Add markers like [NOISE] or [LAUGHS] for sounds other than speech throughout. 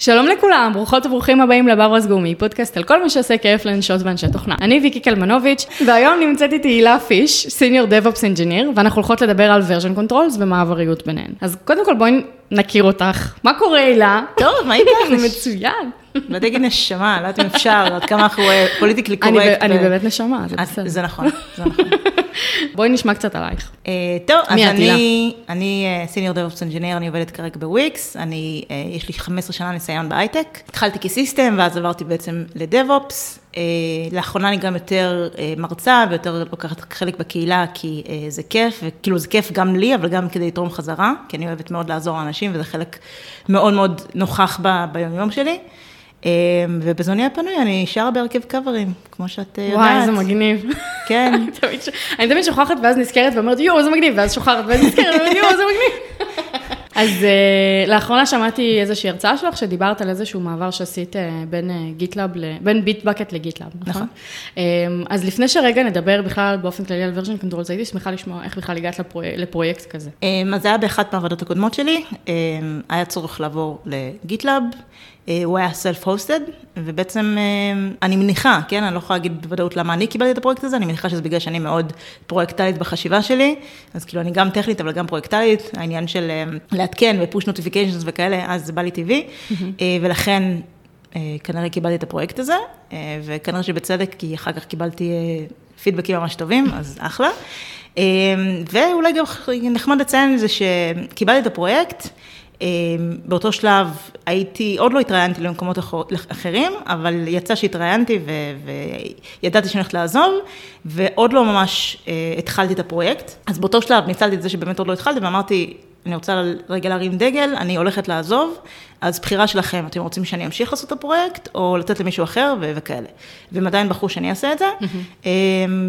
שלום לכולם, ברוכות וברוכים הבאים לברווז גומי, פודקאסט על כל מה שעושה כיף לנשות ואנשי תוכנה. אני ויקי קלמנוביץ', והיום נמצאת איתי הילה פיש, senior DevOps engineer, ואנחנו הולכות לדבר על version controls ומעבריות ביניהן. אז קודם כל בואי נכיר אותך. מה קורה הילה? טוב, מה איתך? [LAUGHS] מצוין. בדגי נשמה, לא יודעת אם אפשר, עד כמה אנחנו politically אני ב- correct. אני באמת נשמה, זה אה, בסדר. זה נכון, זה נכון. בואי נשמע קצת עלייך. אה, טוב, אז אני, אני senior DevOps engineer, אני עובדת כרגע בוויקס, אני, אה, יש לי 15 שנה ניסיון בהייטק. התחלתי כ system, ואז עברתי בעצם ל DevOps. אה, לאחרונה אני גם יותר אה, מרצה ויותר לוקחת חלק בקהילה, כי אה, זה כיף, וכאילו זה כיף גם לי, אבל גם כדי לתרום חזרה, כי אני אוהבת מאוד לעזור לאנשים, וזה חלק מאוד מאוד נוכח ב- ביום-יום שלי. אה, ובזמני הפנוי אני שרה בהרכב קאברים, כמו שאת אה, יודעת. וואי, איזה מגניב. כן. [LAUGHS] אני תמיד שוכחת ואז נזכרת ואומרת יואו, איזה מגניב, ואז שוכחת ואז נזכרת ואומרת יואו, איזה מגניב. [LAUGHS] אז uh, לאחרונה שמעתי איזושהי הרצאה שלך, שדיברת על איזשהו מעבר שעשית uh, בין GitLab, בין Bitbucket ל GitLab, נכון? נכון. Um, אז לפני שרגע נדבר בכלל באופן כללי על version controls, הייתי שמחה לשמוע איך בכלל הגעת לפרויק, לפרויקט כזה. אמ, אז זה היה באחת מהעבודות הקודמות שלי, אמ, היה צורך לעבור ל GitLab, אה, הוא היה self-hosted, ובעצם אמ, אני מניחה, כן, אני לא יכולה להגיד בוודאות למה אני קיבלתי את הפרויקט הזה, אני מניחה שזה בגלל שאני מאוד פרויקטלית בחשיבה שלי, אז כאילו אני גם טכנית אבל גם פרויקטלית, העניין של אמ, לעדכן ו push notifications וכאלה, אז זה בא לי טבעי, אה, ולכן אה, כנראה קיבלתי את הפרויקט הזה, אה, וכנראה שבצדק, כי אחר כך קיבלתי אה, פידבקים ממש טובים, אז אחלה. אה, ואולי גם נחמד לציין זה שקיבלתי את הפרויקט, אה, באותו שלב הייתי, עוד לא התראיינתי למקומות אחר- אחרים, אבל יצא שהתראיינתי ו- וידעתי שאני הולכת לעזוב, ועוד לא ממש אה, התחלתי את הפרויקט. אז באותו שלב ניצלתי את זה שבאמת עוד לא התחלתי, ואמרתי, אני רוצה רגע להרים דגל, אני הולכת לעזוב, אז בחירה שלכם, אתם רוצים שאני אמשיך לעשות את הפרויקט, או לתת למישהו אחר ו- וכאלה. והם עדיין בחרו שאני אעשה את זה. אמ,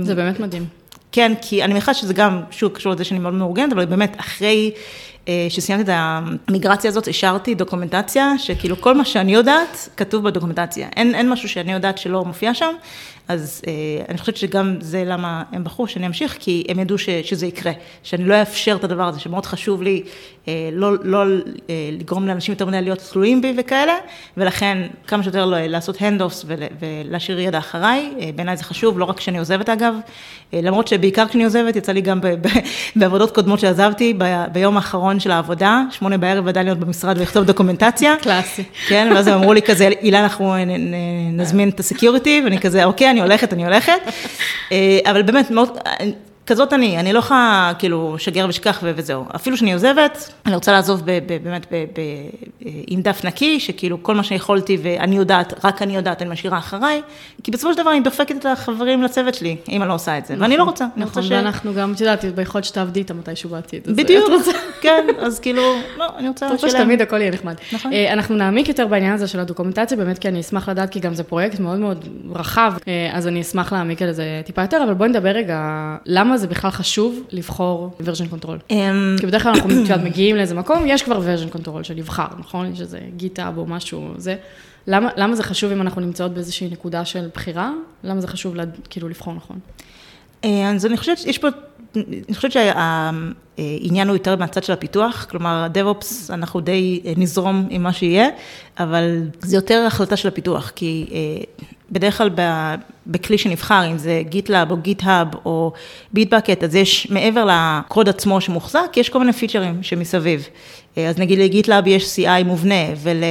זה באמת מדהים. כן, כי אני מניחה שזה גם, שוב, קשור לזה שאני מאוד מאורגנת, אבל באמת, אחרי אה, שסיימתי את המיגרציה הזאת, השארתי דוקומנטציה, שכאילו כל מה שאני יודעת, כתוב בדוקומנטציה. אין, אין משהו שאני יודעת שלא מופיע שם, אז אה, אני חושבת שגם זה למה הם בחרו שאני אמשיך, כי הם ידעו ש, שזה יקרה, שאני לא אאפשר את הדבר הזה, שמאוד חשוב לי אה, לא, לא אה, לגרום לאנשים יותר מדי להיות תלויים בי וכאלה, ולכן כמה שיותר לא- לעשות handoffs ול, ולהשאיר ידע אחריי, אה, בעיניי זה חשוב, לא רק כשאני עוזבת אגב, אה, למרות שבעיקר כשאני עוזבת, יצא לי גם ב, ב, בעבודות קודמות שעזבתי, ב, ביום האחרון של העבודה, שמונה בערב עדיין להיות במשרד ולכתוב דוקומנטציה. קלאסי. כן, ואז הם אמרו לי כזה, הילה, אנחנו נ- נזמין את הסקיוריטי, ואני כזה, אוקיי, אני הולכת, אני הולכת. אה, אבל באמת, כזאת אני, אני לא יכולה כאילו שגר ושכח וזהו. אפילו שאני עוזבת, אני רוצה לעזוב ב- ב- באמת ב- ב- עם דף נקי, שכאילו כל מה שיכולתי ואני יודעת, רק אני יודעת, אני משאירה אחריי, כי בסופו של דבר אני דופקת את החברים לצוות שלי, אם אני לא עושה את זה, ואני לא רוצה, אני רוצה נכון, ש... ואנחנו גם, את יודעת, ביכולת שתעבדי איתה מתישהו בעתיד. בדיוק, רוצה- כן, אז כאילו, לא, אני רוצה רוצה שלהם. שתמיד הכל יהיה נחמד. נכון. אה, אנחנו נעמיק יותר בעניין הזה של הדוקומנטציה, באמת כי אני אשמח לדעת, כי גם זה פרויקט מאוד מאוד רחב, אה, אז אני אשמח להעמיק על זה טיפה יותר, אבל בואי נדבר רגע, למה זה בכלל חשוב לבחור version control? אמ, כי בדרך כלל אנחנו [CLEARS THROAT] מגיעים לאיזה מקום, יש כבר version control שנבחר, נכון? יש איזה גיטאב או משהו, זה. למה, למה זה חשוב אם אנחנו נמצאות באיזושהי נקודה של בחירה? למה זה חשוב לה, כאילו לבחור נכון? אה, אז אני חושבת שיש פה, אני חושבת שהעניין הוא יותר מהצד של הפיתוח, כלומר, DevOps, אנחנו די אה, נזרום עם מה שיהיה, אבל זה יותר החלטה של הפיתוח, כי אה, בדרך כלל בכלי שנבחר, אם זה GitLab או GitHub או Bitbucket, אז יש מעבר לקוד עצמו שמוחזק, יש כל מיני פיצ'רים שמסביב. אה, אז נגיד ל-GitLab יש CI מובנה, ול...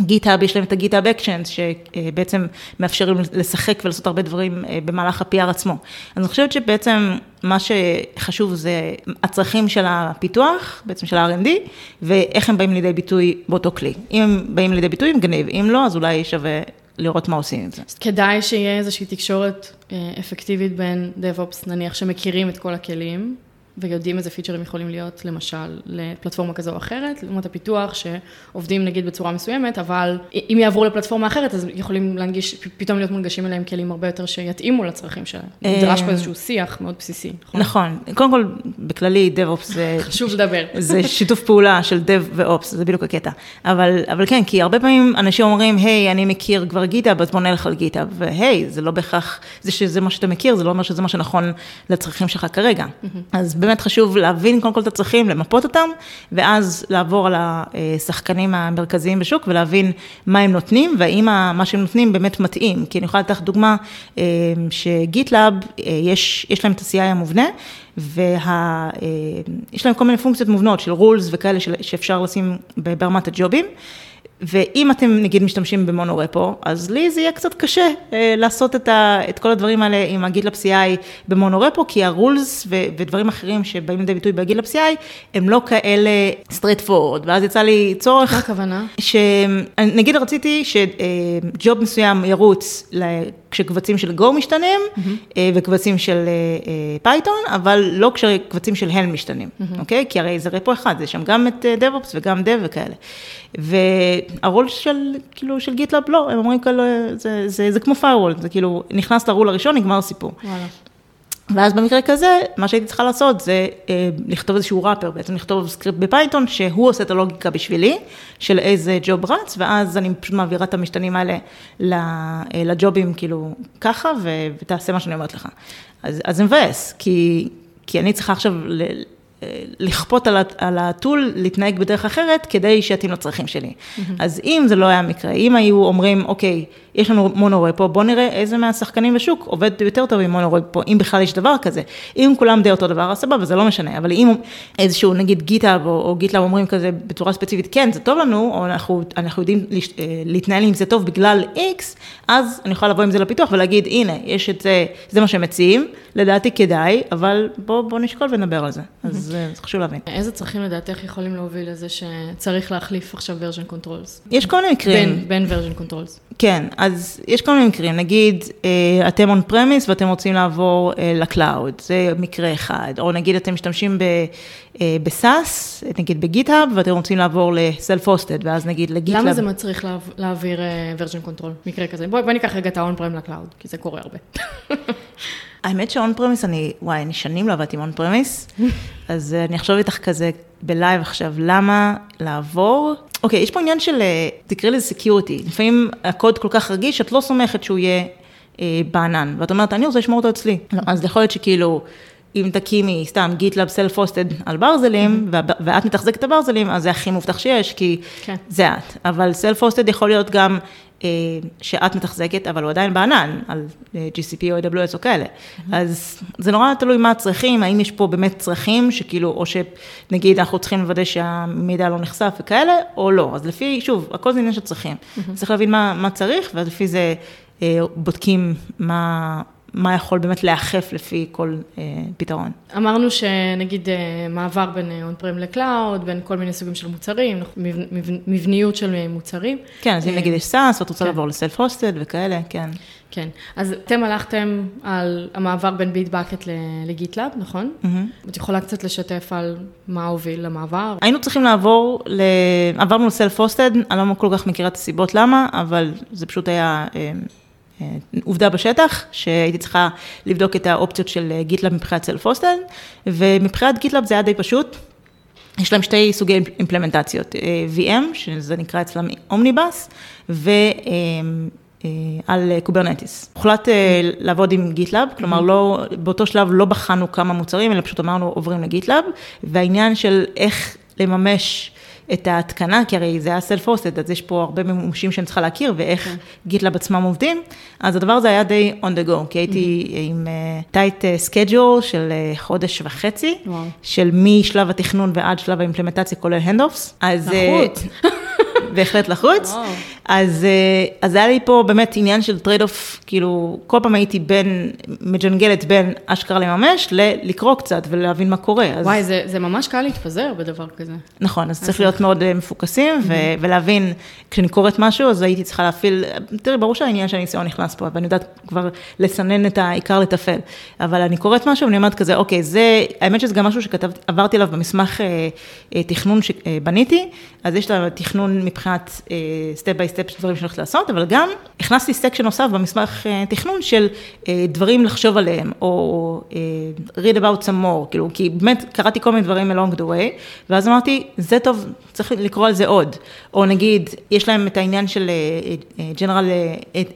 גיטהאב, יש להם את הגיטהאב אקשנס, שבעצם מאפשרים לשחק ולעשות הרבה דברים אה, במהלך ה-PR עצמו. אז אני חושבת שבעצם מה שחשוב זה הצרכים של הפיתוח, בעצם של ה-R&D, ואיך הם באים לידי ביטוי באותו כלי. אם הם באים לידי ביטוי, מגניב, אם לא, אז אולי שווה לראות מה עושים עם זה. כדאי שיהיה איזושהי תקשורת אה, אפקטיבית בין DevOps, נניח, שמכירים את כל הכלים, ויודעים איזה פיצ'רים יכולים להיות, למשל, לפלטפורמה כזו או אחרת, לעומת הפיתוח, שעובדים נגיד בצורה מסוימת, אבל אם יעברו לפלטפורמה אחרת, אז יכולים להנגיש, פתאום להיות מונגשים אליהם כלים הרבה יותר שיתאימו לצרכים שלהם. נדרש פה איזשהו שיח מאוד בסיסי, נכון? נכון, קודם כל, בכללי, DevOps זה... [LAUGHS] חשוב לדבר. זה שיתוף פעולה של Dev ו-Ops, זה בדיוק הקטע. אבל, אבל כן, כי הרבה פעמים אנשים אומרים, היי, אני מכיר כבר גיטאב, אז בוא נלך על גיטאב, והי, זה לא בהכרח, זה שזה מה שאתה מכיר, זה לא אומר שזה מה שנכון לצרכים שלך כרגע. אז באמת חשוב להבין קודם כל את הצרכים, למפות אותם, ואז לעבור על השחקנים המרכזיים בשוק ולהבין מה הם נותנים, והאם מה שהם נותנים באמת מתאים. כי אני יכולה לתת דוגמה, אה, ש GitLab, יש, יש להם את ה-CI המובנה, ויש להם כל מיני פונקציות מובנות של rules וכאלה שאפשר לשים ברמת הג'ובים. ואם אתם נגיד משתמשים ב monorepo, אז לי זה יהיה קצת קשה אה, לעשות את, ה, את כל הדברים האלה עם ה GitLab CI ב monorepo, כי ה rules ו, ודברים אחרים שבאים לידי ביטוי ב GitLab CI, הם לא כאלה straight forward, ואז יצא לי צורך... מה הכוונה? שנגיד רציתי ש job מסוים ירוץ כשקבצים של Go משתנים, mm-hmm. וקבצים של Python, אבל לא כשקבצים של הן משתנים, mm-hmm. אוקיי? כי הרי זה repo אחד, זה שם גם את DevOps וגם Dev וכאלה. והרול של, כאילו, של GitLab, לא, הם אומרים כאלה, זה, זה, זה כמו firewall, זה כאילו, נכנס לרול הראשון, נגמר הסיפור. וואלה. ואז במקרה כזה, מה שהייתי צריכה לעשות זה אה, לכתוב איזשהו wrapper, בעצם לכתוב סקריפט ב Python, שהוא עושה את הלוגיקה בשבילי, של איזה job רץ, ואז אני פשוט מעבירה את המשתנים האלה אה, לג'ובים, כאילו, ככה, ותעשה מה שאני אומרת לך. אז, אז זה מבאס, כי, כי אני צריכה עכשיו לכפות על ה tool להתנהג בדרך אחרת, כדי שיתאים לצרכים שלי. Mm-hmm. אז אם זה לא היה מקרה, אם היו אומרים, אוקיי, יש לנו monorepo, בוא נראה איזה מהשחקנים בשוק עובד יותר טוב עם monorepo, אם בכלל יש דבר כזה. אם כולם די אותו דבר, אז סבבה, זה לא משנה, אבל אם איזשהו נגיד GitHub או, או GitLab אומרים כזה בצורה ספציפית, כן, זה טוב לנו, או אנחנו, אנחנו יודעים אה, להתנהל עם זה טוב בגלל X, אז אני יכולה לבוא עם זה לפיתוח ולהגיד, הנה, יש את זה, זה מה שהם מציעים, לדעתי כדאי, אבל בוא, בוא נשקול ונדבר על זה. אז זה חשוב להבין. איזה צרכים לדעתך יכולים להוביל לזה שצריך להחליף עכשיו version controls? יש כל מיני מקרים. בין, בין version controls. כן, אז יש כל מיני מקרים, נגיד אה, אתם on-premise ואתם רוצים לעבור אה, ל cloud, זה מקרה אחד, או נגיד אתם משתמשים אה, ב SaaS, נגיד ב GitHub, ואתם רוצים לעבור ל self-hosted, ואז נגיד ל GitLab. למה זה מצריך להעביר version control, מקרה כזה? בואי בוא ניקח רגע את ה on-prem ל cloud, כי זה קורה הרבה. [LAUGHS] האמת ש on-premise, אני, וואי, אני שנים לא עבדתי עם on-premise, [LAUGHS] אז אני אחשוב איתך כזה ב live עכשיו, למה לעבור אוקיי, יש פה עניין של, אה, תקראי לזה security, לפעמים הקוד כל כך רגיש, שאת לא סומכת שהוא יהיה אה, בענן, ואת אומרת, אני רוצה לשמור אותו אצלי. לא. אז יכול להיות שכאילו, אם תקימי סתם GitLab self-hosted על ברזלים, mm-hmm. ואת מתחזקת את הברזלים, אז זה הכי מובטח שיש, כי כן. זה את. אבל self-hosted יכול להיות גם אה, שאת מתחזקת, אבל הוא עדיין בענן, על אה, GCP או AWS או כאלה. Mm-hmm. אז זה נורא תלוי מה הצרכים, האם יש פה באמת צרכים, שכאילו, או שנגיד אנחנו צריכים לוודא שהמידע לא נחשף וכאלה, או לא. אז לפי, שוב, הכל זה עניין של צרכים. Mm-hmm. צריך להבין מה, מה צריך, ואז לפי זה אה, בודקים מה... מה יכול באמת להיאכף לפי כל אה, פתרון. אמרנו שנגיד אה, מעבר בין on-prem ל cloud, בין כל מיני סוגים של מוצרים, מבנ, מבנ, מבניות של אה, מוצרים. כן, אז אם אה, נגיד יש SaaS, ואת רוצה כן. לעבור ל self-hosted וכאלה, כן. כן, אז אתם הלכתם על המעבר בין Bitbucket ל GitLab, נכון? Mm-hmm. את יכולה קצת לשתף על מה הוביל למעבר? היינו צריכים לעבור, ל... עברנו ל self-hosted, אני לא כל כך מכירה את הסיבות למה, אבל זה פשוט היה... אה, אה, עובדה בשטח, שהייתי צריכה לבדוק את האופציות של GitLab מבחינת self-hosted, ומבחינת GitLab זה היה די פשוט. יש להם שתי סוגי אימפלמנטציות, אה, VM, שזה נקרא אצלם Omnibus, ועל אה, Kubernetes. הוחלט לעבוד עם GitLab, כלומר לא, באותו שלב לא בחנו כמה מוצרים, אלא פשוט אמרנו עוברים ל GitLab, והעניין של איך לממש את ההתקנה, כי הרי זה היה self-hosted, אז יש פה הרבה מימושים שאני צריכה להכיר, ואיך GitLab כן. עצמם עובדים, אז הדבר הזה היה די on the go, כי הייתי mm-hmm. עם tight uh, schedule של uh, חודש וחצי, wow. של משלב התכנון ועד שלב האימפלמנטציה, כולל ה handoffs. אז... Uh, בהחלט לחוץ. אז, אה, אז היה לי פה באמת עניין של trade-off, כאילו, כל פעם הייתי בין, מג'נגלת בין אשכרה לממש, לקרוא קצת ולהבין מה קורה. אז... וואי, זה, זה ממש קל להתפזר בדבר כזה. נכון, אז צריך להיות מאוד אה, מפוקסים ו- ולהבין, כשאני קוראת משהו, אז הייתי צריכה להפעיל, תראי, ברור שהעניין של הניסיון נכנס פה, ואני יודעת כבר לסנן את העיקר לטפל, אבל אני קוראת משהו ואני אומרת כזה, אוקיי, זה, האמת שזה גם משהו שכתבתי, עברתי עליו במסמך אה, אה, תכנון שבניתי, אז יש לה תכנון מבחינת step by step. step דברים שאני הולכת לעשות, אבל גם הכנסתי section נוסף במסמך אה, תכנון של אה, דברים לחשוב עליהם, או אה, read about some more, כאילו, כי באמת קראתי כל מיני דברים along the way, ואז אמרתי, זה טוב, צריך לקרוא על זה עוד. או נגיד, יש להם את העניין של general,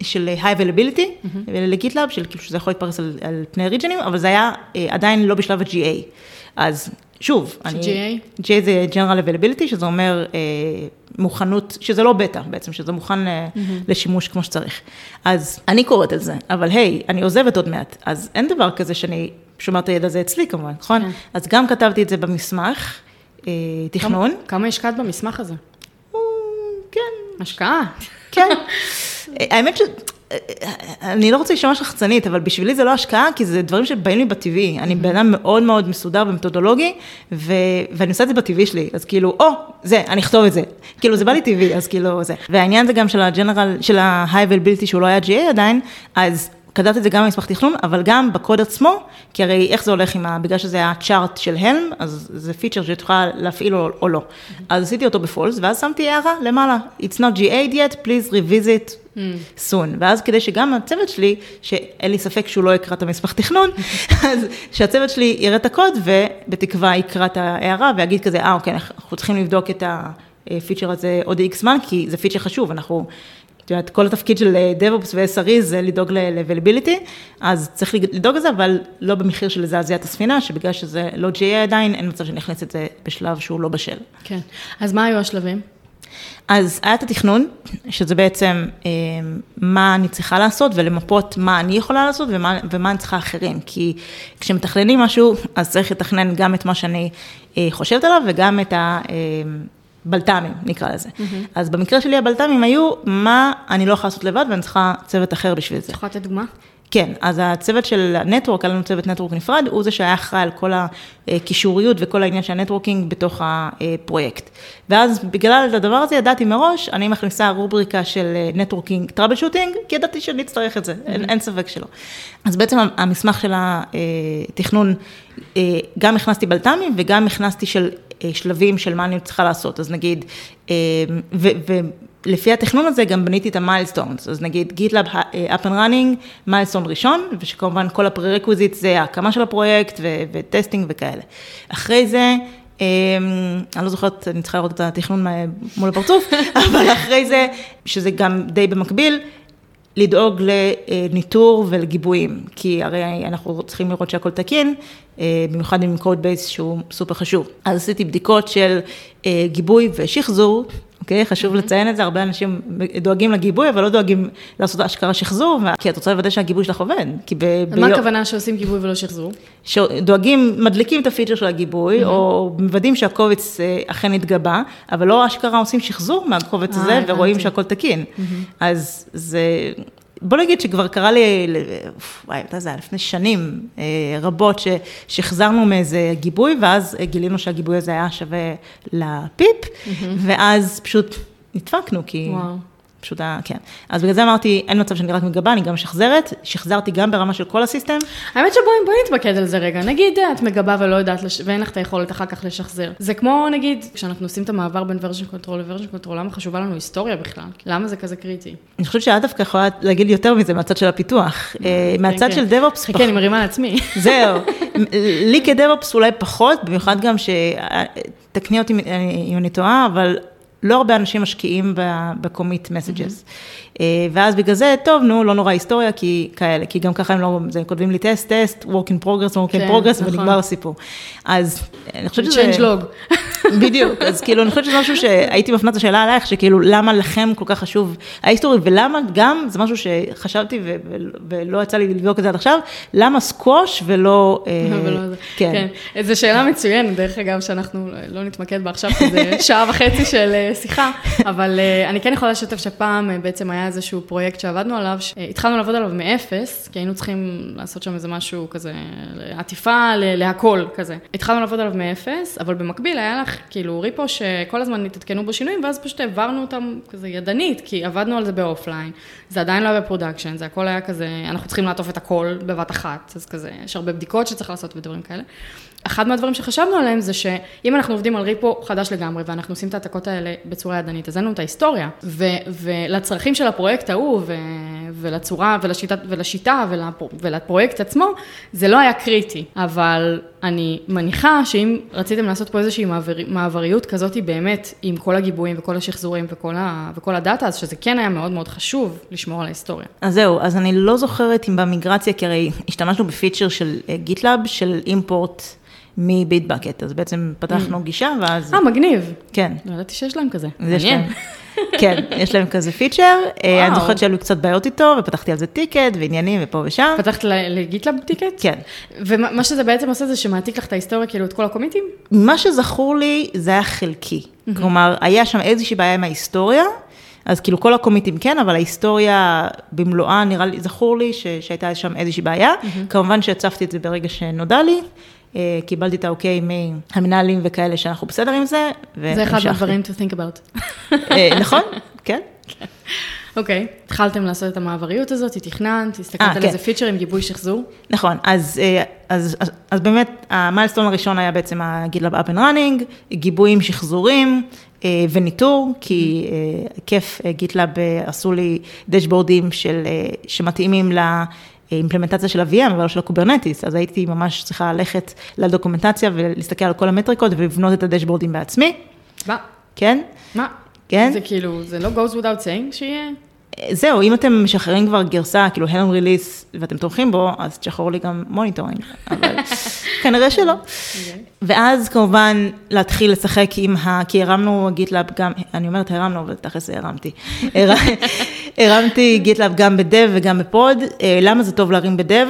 של high availability, mm-hmm. לגיטלאב, של כאילו שזה יכול להתפרס על, על פני ריג'נים, אבל זה היה עדיין לא בשלב ה-GA. אז שוב, אני... GA? GA זה General Availability, שזה אומר אה, מוכנות, שזה לא בטא בעצם, שזה מוכן mm-hmm. לשימוש כמו שצריך. אז אני קוראת על זה, אבל היי, אני עוזבת עוד מעט, אז אין דבר כזה שאני שומעת את הידע הזה אצלי כמובן, נכון? כן. אז גם כתבתי את זה במסמך, אה, תכנון. כמה, כמה השקעת במסמך הזה? כן. השקעה. כן. [LAUGHS] האמת ש... אני לא רוצה להישמע שחצנית, אבל בשבילי זה לא השקעה, כי זה דברים שבאים לי בטבעי. אני בן אדם מאוד מאוד מסודר ומתודולוגי, ו... ואני עושה את זה בטבעי שלי. אז כאילו, או, זה, אני אכתוב את זה. כאילו, זה בא לי טבעי, אז כאילו, זה. והעניין זה גם של הג'נרל, של ה-high availability, שהוא לא היה GA עדיין, אז כתבתי את זה גם במסמך תכנון, אבל גם בקוד עצמו, כי הרי איך זה הולך עם ה... בגלל שזה היה chart של Helm, אז זה פיצ'ר שאת יכולה להפעיל או, או לא. אז עשיתי אותו ב false, ואז שמתי הערה למעלה, It's not GA yet, please revisit mm. soon. ואז כדי שגם הצוות שלי, שאין לי ספק שהוא לא יקרא את המסמך תכנון, [LAUGHS] אז שהצוות שלי יראה את הקוד, ובתקווה יקרא את ההערה ויגיד כזה, אה, אוקיי, אנחנו צריכים לבדוק את הפיצ'ר הזה עוד איקס זמן, כי זה פיצ'ר חשוב, אנחנו... את יודעת, כל התפקיד של אה, DevOps ו-SRE זה לדאוג ל-availability, אז צריך לדאוג לזה, אבל לא במחיר של לזעזע הספינה, שבגלל שזה לא GA עדיין, אין מצב שאני אכניס את זה בשלב שהוא לא בשל. כן. אז מה היו השלבים? אז היה את התכנון, שזה בעצם אה, מה אני צריכה לעשות ולמפות מה אני יכולה לעשות ומה, ומה אני צריכה אחרים. כי כשמתכננים משהו, אז צריך לתכנן גם את מה שאני אה, חושבת עליו וגם את ה... אה, בלת"מים, נקרא לזה. Mm-hmm. אז במקרה שלי הבלת"מים היו, מה אני לא יכולה לעשות לבד ואני צריכה צוות אחר בשביל זה. את יכולה לתת דוגמה? כן, אז הצוות של ה network, היה לנו צוות network נפרד, הוא זה שהיה אחראי על כל הקישוריות וכל העניין של ה networking בתוך הפרויקט. ואז בגלל הדבר הזה ידעתי מראש, אני מכניסה רובריקה של networking troubleshooting, כי ידעתי שאני אצטרך את זה, mm-hmm. אין, אין ספק שלא. אז בעצם המסמך של התכנון, גם הכנסתי בלת"מים וגם הכנסתי של שלבים של מה אני צריכה לעשות. אז נגיד, ו... לפי התכנון הזה גם בניתי את ה milestones, אז נגיד GitLab up and running, milestone ראשון, ושכמובן כל ה prerequisite זה ההקמה של הפרויקט ו testing וכאלה. אחרי זה, אני לא זוכרת, אני צריכה לראות את התכנון מול הפרצוף, [LAUGHS] אבל אחרי זה, שזה גם די במקביל, לדאוג לניטור ולגיבויים, כי הרי אנחנו צריכים לראות שהכל תקין, במיוחד עם code base שהוא סופר חשוב. אז עשיתי בדיקות של גיבוי ושחזור, אוקיי? חשוב לציין את זה, הרבה אנשים דואגים לגיבוי, אבל לא דואגים לעשות אשכרה שחזור, כי את רוצה לוודא שהגיבוי שלך עובד. כי ב... מה הכוונה שעושים גיבוי ולא שחזור? דואגים, מדליקים את הפיצ'ר של הגיבוי, או מוודאים שהקובץ אה, אכן התגבה, אבל לא אשכרה עושים שחזור מהקובץ הזה, אה, ורואים שהכל תקין. אז זה... בוא נגיד שכבר קרה לי, וואי, אתה יודע, לפני שנים אה, רבות, ששחזרנו מאיזה גיבוי, ואז גילינו שהגיבוי הזה היה שווה לפיפ, ואז פשוט נדפקנו, כי... וואו. פשוט היה, כן. אז בגלל זה אמרתי, אין מצב שאני רק מגבה, אני גם משחזרת, שחזרתי גם ברמה של כל הסיסטם. האמת שבואי בוא נתמקד על זה רגע, נגיד את מגבה ולא יודעת, לש... ואין לך את היכולת אחר כך לשחזר. זה כמו נגיד, כשאנחנו עושים את המעבר בין version control ל-version control, למה חשובה לנו היסטוריה בכלל? למה זה כזה קריטי? אני חושבת שאת דווקא יכולה להגיד יותר מזה מהצד של הפיתוח. אה, אה, כן, מהצד כן. של DevOps... חכה, אני מרימה לעצמי. [LAUGHS] זהו. לי כ-DevOps אולי פחות, במיוחד גם ש... תקני אותי אם אני טועה, אבל לא הרבה אנשים משקיעים ב-commit messages. אה, ואז בגלל זה, טוב, נו, לא נורא היסטוריה, כי כאלה, כי גם ככה הם לא, זה כותבים לי טסט, טסט, work in progress, work in כן, progress, נכון. ונגמר הסיפור. אז אני חושבת שזה... change log. [LAUGHS] בדיוק, אז כאילו, אני חושבת שזה משהו שהייתי מפנה את השאלה עלייך, שכאילו, למה לכם כל כך חשוב ההיסטורי, ולמה גם, זה משהו שחשבתי ולא יצא לי לבדוק את זה עד עכשיו, למה סקווש ולא... אה, [LAUGHS] כן. כן. זו שאלה מצוינת, דרך אגב, שאנחנו לא נתמקד בה עכשיו, כי זה שעה וחצי של אה, שיחה, אבל אני כן יכולה לשתף שפעם בעצם היה איזשהו פרויקט שעבדנו עליו, התחלנו לעבוד עליו מאפס, כי היינו צריכים לעשות שם איזה משהו כזה, עטיפה להכל כזה. התחלנו לעבוד עליו מאפס, אבל במקביל היה לך כאילו ריפו שכל הזמן התעדכנו בו שינויים, ואז פשוט העברנו אותם כזה ידנית, כי עבדנו על זה באופליין, זה עדיין לא היה ב production, זה הכל היה כזה, אנחנו צריכים לעטוף את הכל בבת אחת, אז כזה, יש הרבה בדיקות שצריך לעשות ודברים כאלה. אחד מהדברים שחשבנו עליהם זה שאם אנחנו עובדים על repo חדש לגמרי, ואנחנו עושים את העתקות האלה בצורה ידנית, אז אין לנו את ההיסטוריה. ו- ולצרכים של הפרויקט ההוא, ו- ולצורה, ולשיטה, ולשיטה ולפר- ולפרויקט עצמו, זה לא היה קריטי. אבל אני מניחה שאם רציתם לעשות פה איזושהי מעבר, מעבריות כזאת באמת, עם כל הגיבויים וכל השחזורים וכל, ה- וכל הדאטה, אז שזה כן היה מאוד מאוד חשוב לשמור על ההיסטוריה. אז זהו, אז אני לא זוכרת אם במיגרציה, כי הרי השתמשנו בפיצ'ר של GitLab, של import. מ Bitbucket, אז בעצם פתחנו mm. גישה ואז... אה, מגניב. כן. לא ידעתי שיש להם כזה. מעניין. כן, יש להם כזה פיצ'ר, אה, אני זוכרת שהיו לי קצת בעיות איתו, ופתחתי על זה ticket ועניינים ופה ושם. פתחת ל GitLab ticket? כן. ומה שזה בעצם עושה זה שמעתיק לך את ההיסטוריה, כאילו את כל הקומיטים? מה שזכור לי, זה היה חלקי. כלומר, היה שם איזושהי בעיה עם ההיסטוריה. אז כאילו כל הקומיטים כן, אבל ההיסטוריה במלואה, נראה לי, זכור לי ש, שהייתה שם איזושהי בעיה. Mm-hmm. כמובן שהצפתי את זה ברגע שנודע לי, קיבלתי את האוקיי מהמנהלים וכאלה שאנחנו בסדר עם זה, זה אחד מהדברים to think about. אה, נכון, כן. [LAUGHS] אוקיי, התחלתם לעשות את המעבריות הזאת, תכננת, הסתכלת אה, על כן. איזה פיצ'ר עם גיבוי שחזור? נכון, אז, אז, אז, אז באמת, המיילסטון הראשון היה בעצם ה-GitLab up and running, גיבויים שחזורים וניטור, כי כיף, GitLab עשו לי דשבורדים של, שמתאימים ל... אימפלמנטציה של ה-VM, אבל לא של ה Kubernetes, אז הייתי ממש צריכה ללכת לדוקומנטציה ולהסתכל על כל המטריקות ולבנות את הדשבורדים בעצמי. מה? כן? מה? כן? זה כאילו, זה לא goes without saying שיהיה? זהו, אם אתם משחררים כבר גרסה, כאילו Helm release, ואתם תומכים בו, אז תשחררו לי גם monitoring, אבל [LAUGHS] כנראה שלא. Okay. ואז כמובן להתחיל לשחק עם ה... כי הרמנו GitLab גם, אני אומרת הרמנו, אבל תכלס הרמתי. [LAUGHS] הרמתי GitLab גם ב dev וגם ב prod. אה, למה זה טוב להרים ב dev?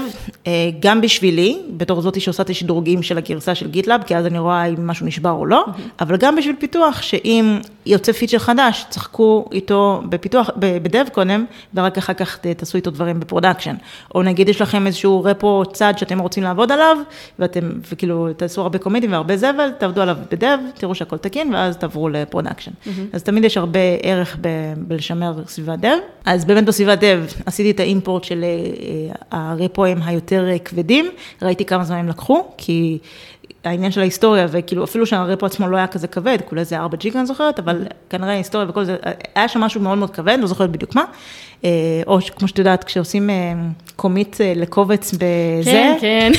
אה, גם בשבילי, בתור זאתי שעושה את השדרוגים של הגרסה של GitLab, כי אז אני רואה אם משהו נשבר או לא, אבל גם בשביל פיתוח, שאם יוצא פיצ'ר חדש, שחקו איתו בפיתוח, ב dev קודם, ורק אחר כך תעשו איתו דברים ב production. או נגיד יש לכם איזשהו repo צד שאתם רוצים לעבוד עליו, ואתם, וכאילו, תעשו הרבה קומיטים והרבה זבל, תעבדו עליו ב dev, תראו שהכל תקין, ואז תעברו ל production. Mm-hmm. אז תמיד יש הרבה ערך ב, בלשמר סביבת dev. אז באמת בסביבת dev עשיתי את ה import של אה, הריפואים היותר כבדים, ראיתי כמה זמן הם לקחו, כי... העניין של ההיסטוריה, וכאילו אפילו שה repo עצמו לא היה כזה כבד, כולה איזה 4 ג'יגה אני זוכרת, אבל כנראה ההיסטוריה וכל זה, היה שם משהו מאוד מאוד כבד, לא זוכרת בדיוק מה. אה, או כמו שאת יודעת, כשעושים commit לקובץ בזה. כן, כן.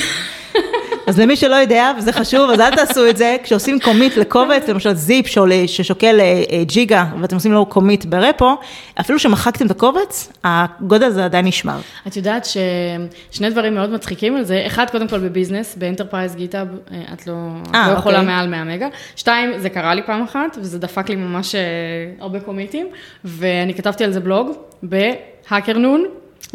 אז למי שלא יודע, וזה חשוב, אז אל תעשו את זה, כשעושים commit לקובץ, למשל zip ששוקל אה, אה, ג'יגה, ואתם עושים לו commit ב repo, אפילו שמחקתם את הקובץ, הגודל הזה עדיין נשמר. את יודעת ששני דברים מאוד מצחיקים על זה, אחד, קודם כל ב business, ב enterprise GitHub, אה, את לא, אה, לא יכולה אוקיי. מעל 100 מגה. שתיים, זה קרה לי פעם אחת, וזה דפק לי ממש הרבה קומיטים, ואני כתבתי על זה בלוג, ב HackerNoon,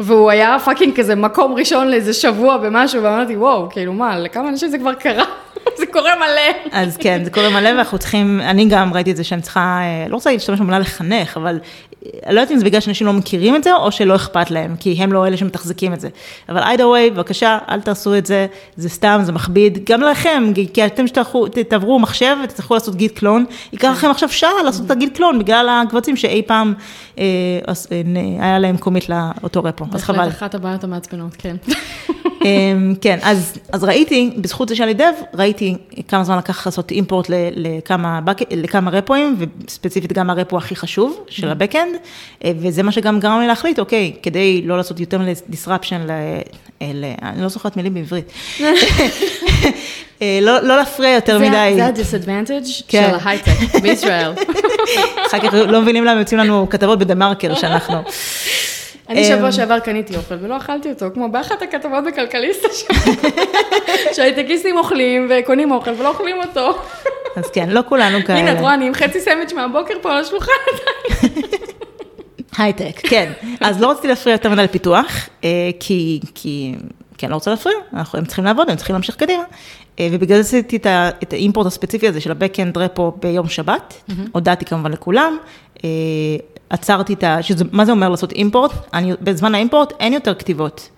והוא היה fucking כזה מקום ראשון לאיזה שבוע ומשהו, ואמרתי, וואו, כאילו מה, לכמה אנשים זה כבר קרה? [LAUGHS] זה קורה מלא. אז כן, זה קורה מלא, ואנחנו צריכים, אני גם ראיתי את זה שאני צריכה, אה, לא רוצה להשתמש במילה לחנך, אבל אני לא יודעת אם זה בגלל שאנשים לא מכירים את זה, או שלא אכפת להם, כי הם לא אלה שמתחזקים את זה. אבל either way, בבקשה, אל תעשו את זה, זה סתם, זה מכביד, גם לכם, כי אתם שתעברו מחשב ותצטרכו לעשות גיט קלון, ייקח לכם עכשיו שעה לעשות את הגיט קלון, בגלל הקבצים שאי פעם אה, אה, היה להם קומיט לאותו רפו, אז חבל. בהחלט אחת הבעיות המעצבנות, כן. אמ, כן, אז, אז ראיתי, בזכות זה שאני דב, ראיתי כמה זמן לקח לעשות אימפורט לכמה, לכמה רפואים, וספציפית גם הרפו הכי חשוב של mm-hmm. הבקאנד, אה, וזה מה שגם גרם לי להחליט, אוקיי, כדי לא לעשות יותר disruption ל... ל אני לא זוכרת מילים בעברית. [LAUGHS] אה, לא, לא להפריע יותר מדי. זה ה-disadvantage כן. של ההייטק בישראל. [LAUGHS] אחר כך לא מבינים למה יוצאים לנו כתבות בדה מרקר שאנחנו. אני שבוע אמ, שעבר קניתי אוכל ולא אכלתי אותו, כמו באחת הכתבות בכלכליסט, [LAUGHS] שהייטקיסטים אוכלים וקונים אוכל ולא אוכלים אותו. אז כן, לא כולנו כאלה. הנה, את רואה, אני עם חצי סנדוויץ' מהבוקר פה על השולחן. הייטק, כן. אז לא רציתי להפריע יותר מדי לפיתוח, אה, כי, כי, כי אני לא רוצה להפריע, אנחנו, הם צריכים לעבוד, הם צריכים להמשיך קדימה. אה, ובגלל זה עשיתי את האימפורט הספציפי הזה של ה-Backend רפו ביום שבת, הודעתי כמובן לכולם. עצרתי את ה... שזה, מה זה אומר לעשות אימפורט? אני, בזמן האימפורט אין יותר כתיבות.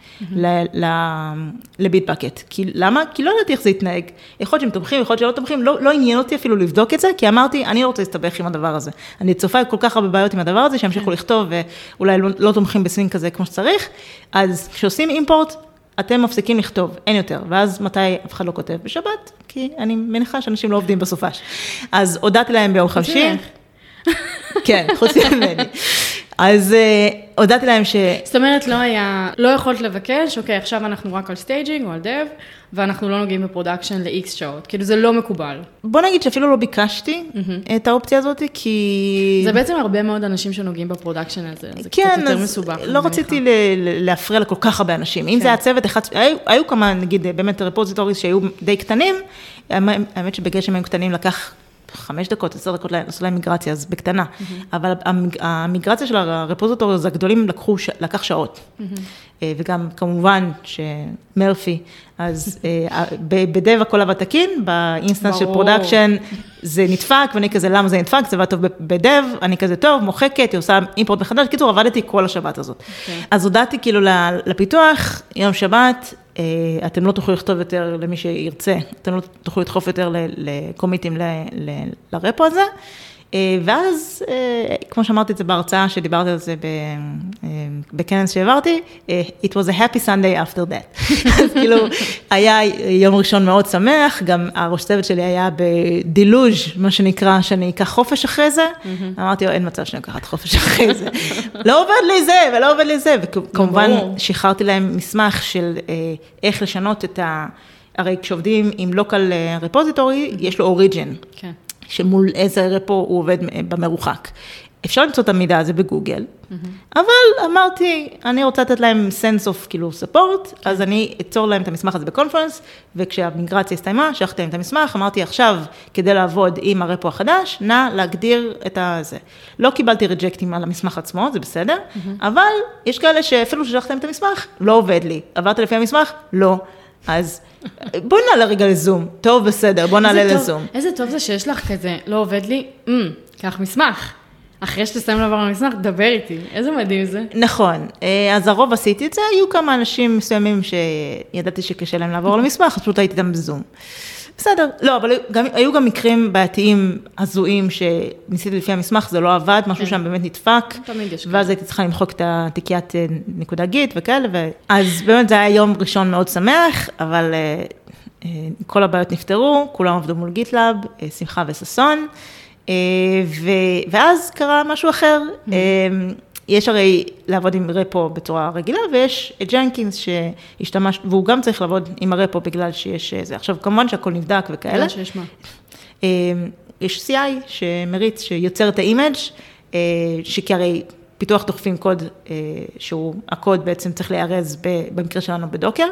לביטבקט. כי למה? כי לא ידעתי איך זה יתנהג. יכול להיות שהם תומכים, יכול להיות שלא תומכים, לא, לא עניין אותי אפילו לבדוק את זה, כי אמרתי, אני לא רוצה להסתבך עם הדבר הזה. אני צופה כל כך הרבה בעיות עם הדבר הזה, שימשיכו כן. לכתוב ואולי לא, לא תומכים ב syncing כזה כמו שצריך. אז כשעושים import, אתם מפסיקים לכתוב, אין יותר. ואז מתי אף אחד לא כותב? בשבת, כי אני מניחה שאנשים לא עובדים בסופש. אז הודעתי להם ביום חמישי. כן, חוץ ממני. אז uh, הודעתי להם ש... זאת אומרת, לא היה, לא יכולת לבקש, אוקיי, עכשיו אנחנו רק על staging או על dev, ואנחנו לא נוגעים ב production ל-X שעות, כאילו זה לא מקובל. בוא נגיד שאפילו לא ביקשתי mm-hmm. את האופציה הזאת, כי... זה בעצם הרבה מאוד אנשים שנוגעים ב production הזה, זה כן, קצת יותר מסובך. לא רציתי ל- ל- להפריע לכל כך הרבה אנשים. כן. אם זה היה צוות אחד, היו, היו כמה, נגיד, באמת repositories שהיו די קטנים, האמת שבגלל שהם היו קטנים לקח חמש דקות, עשר דקות לעשות להם migration, אז בקטנה. Mm-hmm. אבל ה migration של ה repositories הגדולים לקחו, לקח שעות. Mm-hmm. וגם כמובן שמרפי, אז אה, ב dev הכל עבד תקין, ב instance של production זה נדפק, ואני כזה, למה זה נדפק? זה עבד טוב ב dev, אני כזה טוב, מוחקת, היא עושה import מחדש. בקיצור, עבדתי כל השבת הזאת. Okay. אוקיי. אז הודעתי כאילו לפיתוח, יום שבת, אה, אתם לא תוכלו לכתוב יותר למי שירצה, אתם לא תוכלו לדחוף יותר ל commits ל repo הזה. אה, ואז, אה, כמו שאמרתי את זה בהרצאה, שדיברתי על זה בכנס שהעברתי, it was a happy Sunday after that. [LAUGHS] אז כאילו, היה יום ראשון מאוד שמח, גם הראש צוות שלי היה בדילוז', מה שנקרא, שאני אקח חופש אחרי זה. אמרתי, אין מצב שאני אקחת חופש אחרי זה. [LAUGHS] לא עובד לי זה, ולא עובד לי זה. וכמובן, שחררתי להם מסמך של איך לשנות את ה... הרי כשעובדים עם לוקל רפוזיטורי, יש לו אוריג'ן. כן. שמול איזה רפו הוא עובד במרוחק. אפשר למצוא את המידע הזה בגוגל, mm-hmm. אבל אמרתי, אני רוצה לתת להם sense of כאילו support, אז אני אצור להם את המסמך הזה בקונפרנס, וכשהמיגרציה הסתיימה, שלחתי להם את המסמך, אמרתי עכשיו, כדי לעבוד עם הרפו החדש, נא להגדיר את הזה. לא קיבלתי ריג'קטים על המסמך עצמו, זה בסדר, mm-hmm. אבל יש כאלה שאפילו ששלחתי להם את המסמך, לא עובד לי. עברת לפי המסמך? לא. אז בואי נעלה רגע לזום. טוב, בסדר, בואי נעלה לזום. איזה טוב זה שיש לך כזה, לא עובד לי, mm, קח מסמך. אחרי שתסיים לעבור על המסמך, דבר איתי. איזה מדהים זה. נכון. אה, אז הרוב עשיתי את זה, היו כמה אנשים מסוימים שידעתי שקשה להם לעבור על המסמך, אז פשוט הייתי איתם בזום. בסדר, לא, אבל גם, היו גם מקרים בעייתיים הזויים שניסיתי לפי המסמך, זה לא עבד, משהו כן. שם באמת נדפק. תמיד יש ואז הייתי צריכה למחוק את התיקיית אה, נקודה גיט וכאלה, ו... אז באמת זה היה יום ראשון מאוד שמח, אבל אה, אה, כל הבעיות נפתרו, כולם עבדו מול GitLab, שמחה וששון, ואז קרה משהו אחר. Mm-hmm. יש הרי לעבוד עם repo בצורה רגילה, ויש את Jenkins שהשתמש, והוא גם צריך לעבוד עם ה repo בגלל שיש זה. עכשיו, כמובן שהכל נבדק וכאלה. בגלל שיש מה? אמ, יש CI שמריץ, שיוצר את ה image, אה, שכי הרי פיתוח דוחפים קוד אה, שהוא, הקוד בעצם צריך להיארז במקרה שלנו ב Docker,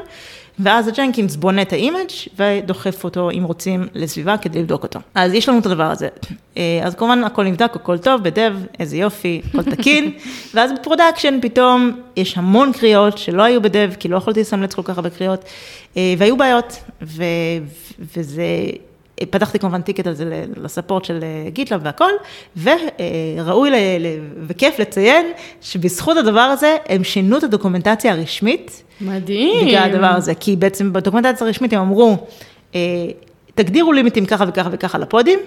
ואז ה Jenkins בונה את ה image ודוחף אותו, אם רוצים, לסביבה כדי לבדוק אותו. אז יש לנו את הדבר הזה. אה, אז כמובן הכל נבדק, הכל טוב, ב dev, איזה יופי, הכל תקין, [LAUGHS] ואז ב production פתאום יש המון קריאות שלא היו ב dev, כי לא יכולתי לסמלץ כל כך הרבה קריאות, אה, והיו בעיות, ו, וזה... פתחתי כמובן ticket על זה ל support של GitLab והכל, וראוי וכיף לציין שבזכות הדבר הזה הם שינו את הדוקומנטציה הרשמית. מדהים. בגלל הדבר הזה, כי בעצם בדוקומנטציה הרשמית הם אמרו, אה, תגדירו לימיטים ככה וככה וככה לפודים,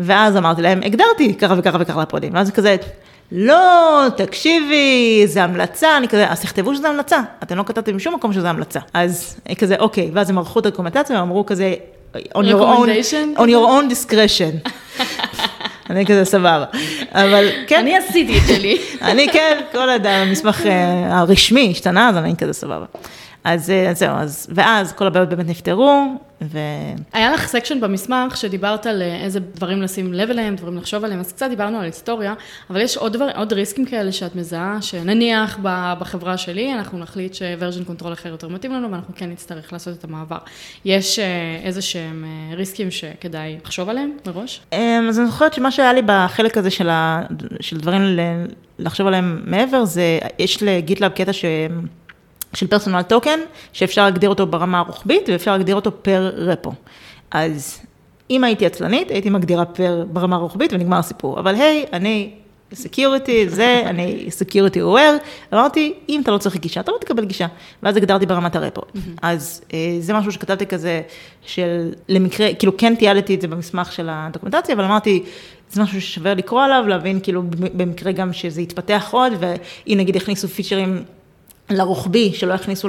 ואז אמרתי להם, הגדרתי ככה וככה וככה לפודים, ואז כזה, לא, תקשיבי, זה המלצה, אני כזה, אז תכתבו שזה המלצה, אתם לא כתבתם בשום מקום שזה המלצה. אז כזה, אוקיי, ואז הם ערכו את הדוקומנטציה, ואמרו כזה, on your own, on your own discretion. [LAUGHS] אני כזה סבבה, אבל כן. אני עשיתי את שלי. אני כן, כל אדם, המסמך אה, הרשמי השתנה, אז אני כזה סבבה. אז אה, זהו, אז, ואז כל הבעיות באמת נפתרו, ו... היה לך section במסמך שדיברת על אה, איזה דברים לשים לב אליהם, דברים לחשוב עליהם, אז קצת דיברנו על היסטוריה, אבל יש עוד, דבר, עוד risks כאלה שאת מזהה, שנניח בחברה שלי, אנחנו נחליט ש version control אחר יותר מתאים לנו, ואנחנו כן נצטרך לעשות את המעבר. יש אה, איזה שהם risks שכדאי לחשוב עליהם מראש? אז אני זוכרת שמה שהיה לי בחלק הזה של, ה... של דברים לחשוב עליהם מעבר, זה, יש ל GitLab קטע שהם... של personal token, שאפשר להגדיר אותו ברמה הרוחבית ואפשר להגדיר אותו per repo. אז אם הייתי עצלנית, הייתי מגדירה per ברמה הרוחבית ונגמר הסיפור. אבל היי, hey, אני security, זה, אני security aware, אמרתי, אם אתה לא צריך גישה, אתה לא תקבל גישה. ואז הגדרתי ברמת הרפו. אז אה, זה משהו שכתבתי כזה, של למקרה, כאילו כן תיעדתי את זה במסמך של ה documentation, אבל אמרתי, זה משהו ששווה לקרוא עליו, להבין כאילו במקרה גם שזה יתפתח עוד, ואם נגיד יכניסו features לרוחבי, שלא יכניסו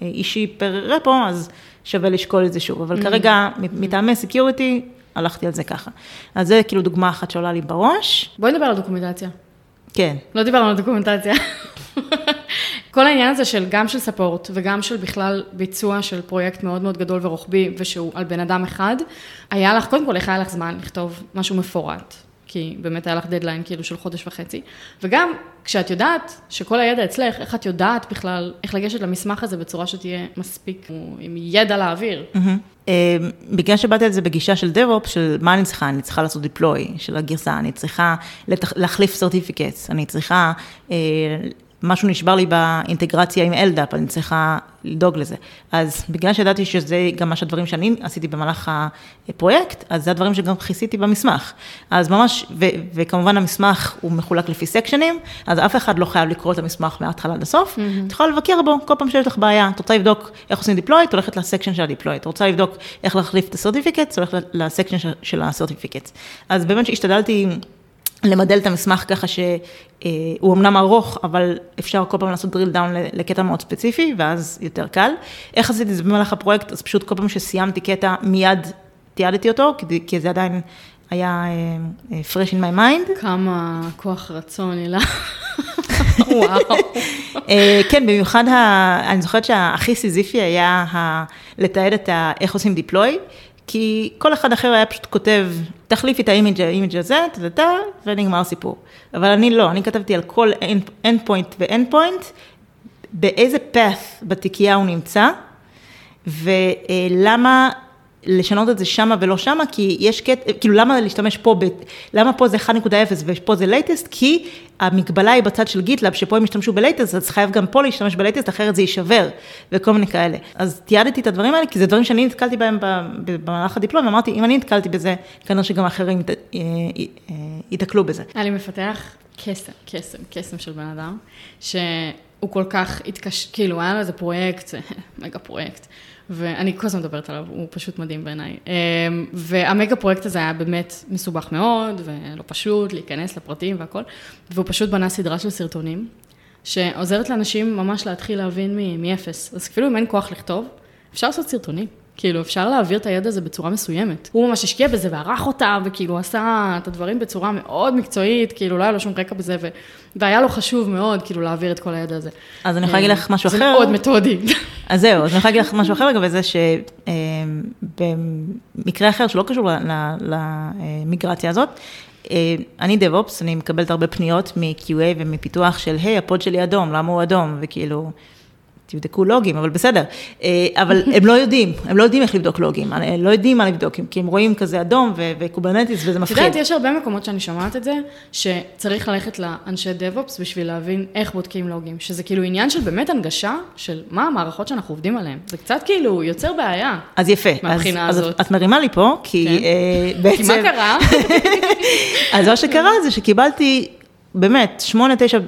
לאישי per repo, אז שווה לשקול את זה שוב. אבל כרגע, מטעמי security, הלכתי על זה ככה. אז זה כאילו דוגמה אחת שעולה לי בראש. בואי נדבר על documentation. כן. לא דיברנו על דוקומנטציה. כל העניין הזה של גם של ספורט וגם של בכלל ביצוע של פרויקט מאוד מאוד גדול ורוחבי ושהוא על בן אדם אחד, היה לך, קודם כל, איך היה לך זמן לכתוב משהו מפורט? כי באמת היה לך דדליין כאילו של חודש וחצי. וגם, כשאת יודעת שכל הידע אצלך, איך את יודעת בכלל, איך לגשת למסמך הזה בצורה שתהיה מספיק, עם ידע לאוויר. אה, בגלל שבאתי על זה בגישה של DevOps, של מה אני צריכה, אני צריכה לעשות deploy של הגרסה, אני צריכה להחליף סרטיפיקטס, אני צריכה אה, משהו נשבר לי באינטגרציה עם LDAP, אני צריכה לדאוג לזה. אז בגלל שידעתי שזה גם מה שהדברים שאני עשיתי במהלך הפרויקט, אז זה הדברים שגם כיסיתי במסמך. אז ממש, ו, וכמובן המסמך הוא מחולק לפי סקשנים, אז אף אחד לא חייב לקרוא את המסמך מההתחלה עד הסוף, mm-hmm. את יכולה לבקר בו כל פעם שיש לך בעיה, את רוצה לבדוק איך עושים את הולכת לסקשן של ה-deploy, את רוצה לבדוק איך להחליף את הסרטיפיקט, הולכת לסקשן של הסרטיפיקט. אז באמת שהשתדלתי... למדל את המסמך ככה שהוא אמנם ארוך, אבל אפשר כל פעם לעשות drill down לקטע מאוד ספציפי, ואז יותר קל. איך עשיתי את זה במהלך הפרויקט? אז פשוט כל פעם שסיימתי קטע, מיד תיעדתי אותו, כי זה עדיין היה uh, fresh in my mind. כמה כוח רצון, הילה. [LAUGHS] וואו. כן, במיוחד, אני זוכרת שהכי סיזיפי היה לתעד את איך עושים deploy. כי כל אחד אחר היה פשוט כותב, תחליפי את ה image ה image הזה, טטטה, ונגמר הסיפור. אבל אני לא, אני כתבתי על כל end point ו-end point, באיזה path בתיקייה הוא נמצא, ולמה לשנות את זה שמה ולא שמה, כי יש קטע, כאילו למה להשתמש פה, ב, למה פה זה 1.0 ופה זה latest, כי המגבלה היא בצד של GitLab, שפה הם השתמשו ב latest, אז חייב גם פה להשתמש ב latest, אחרת זה יישבר, וכל מיני כאלה. אז תיעדתי את הדברים האלה, כי זה דברים שאני נתקלתי בהם במהלך הדיפלום, ואמרתי, אם אני נתקלתי בזה, כנראה שגם אחרים אה, אה, ייתקלו בזה. היה לי מפתח קסם, קסם, קסם של בן אדם, שהוא כל כך התקש... כאילו, היה לו איזה פרויקט, [LAUGHS] מגה פרויקט. ואני כל הזמן מדברת עליו, הוא פשוט מדהים בעיניי. אמ, והמגה פרויקט הזה היה באמת מסובך מאוד, ולא פשוט להיכנס לפרטים והכל, והוא פשוט בנה סדרה של סרטונים, שעוזרת לאנשים ממש להתחיל להבין מאפס. אז אפילו אם אין כוח לכתוב, אפשר לעשות סרטונים. כאילו, אפשר להעביר את הידע הזה בצורה מסוימת. הוא ממש השקיע בזה וערך אותה, וכאילו עשה את הדברים בצורה מאוד מקצועית, כאילו לא היה לו שום רקע בזה, ו... והיה לו חשוב מאוד, כאילו, להעביר את כל הידע הזה. אז אני יכולה להגיד לך משהו אחר. זה מאוד מתודי. [LAUGHS] אז זהו, אז אני יכולה להגיד לך משהו אחר לגבי זה, שבמקרה אחר שלא קשור למיגרציה הזאת, אה, אני DevOps, אני מקבלת הרבה פניות מ-QA ומפיתוח של, היי, ה pod שלי אדום, למה הוא אדום? וכאילו... תבדקו logs, אבל בסדר. אה, אבל הם לא יודעים, הם לא יודעים איך לבדוק logs, הם לא יודעים מה לבדוק, כי הם רואים כזה אדום ו Kubernetes וזה מפחיד. את יודעת, יש הרבה מקומות שאני שומעת את זה, שצריך ללכת לאנשי DevOps בשביל להבין איך בודקים logs, שזה כאילו עניין של באמת הנגשה של מה המערכות שאנחנו עובדים עליהן. זה קצת כאילו יוצר בעיה. אז יפה. מהבחינה אז, הזאת. אז את מרימה לי פה, כי כן. בעצם... כי מה קרה? [LAUGHS] אז מה שקרה זה שקיבלתי באמת שמונה, תשע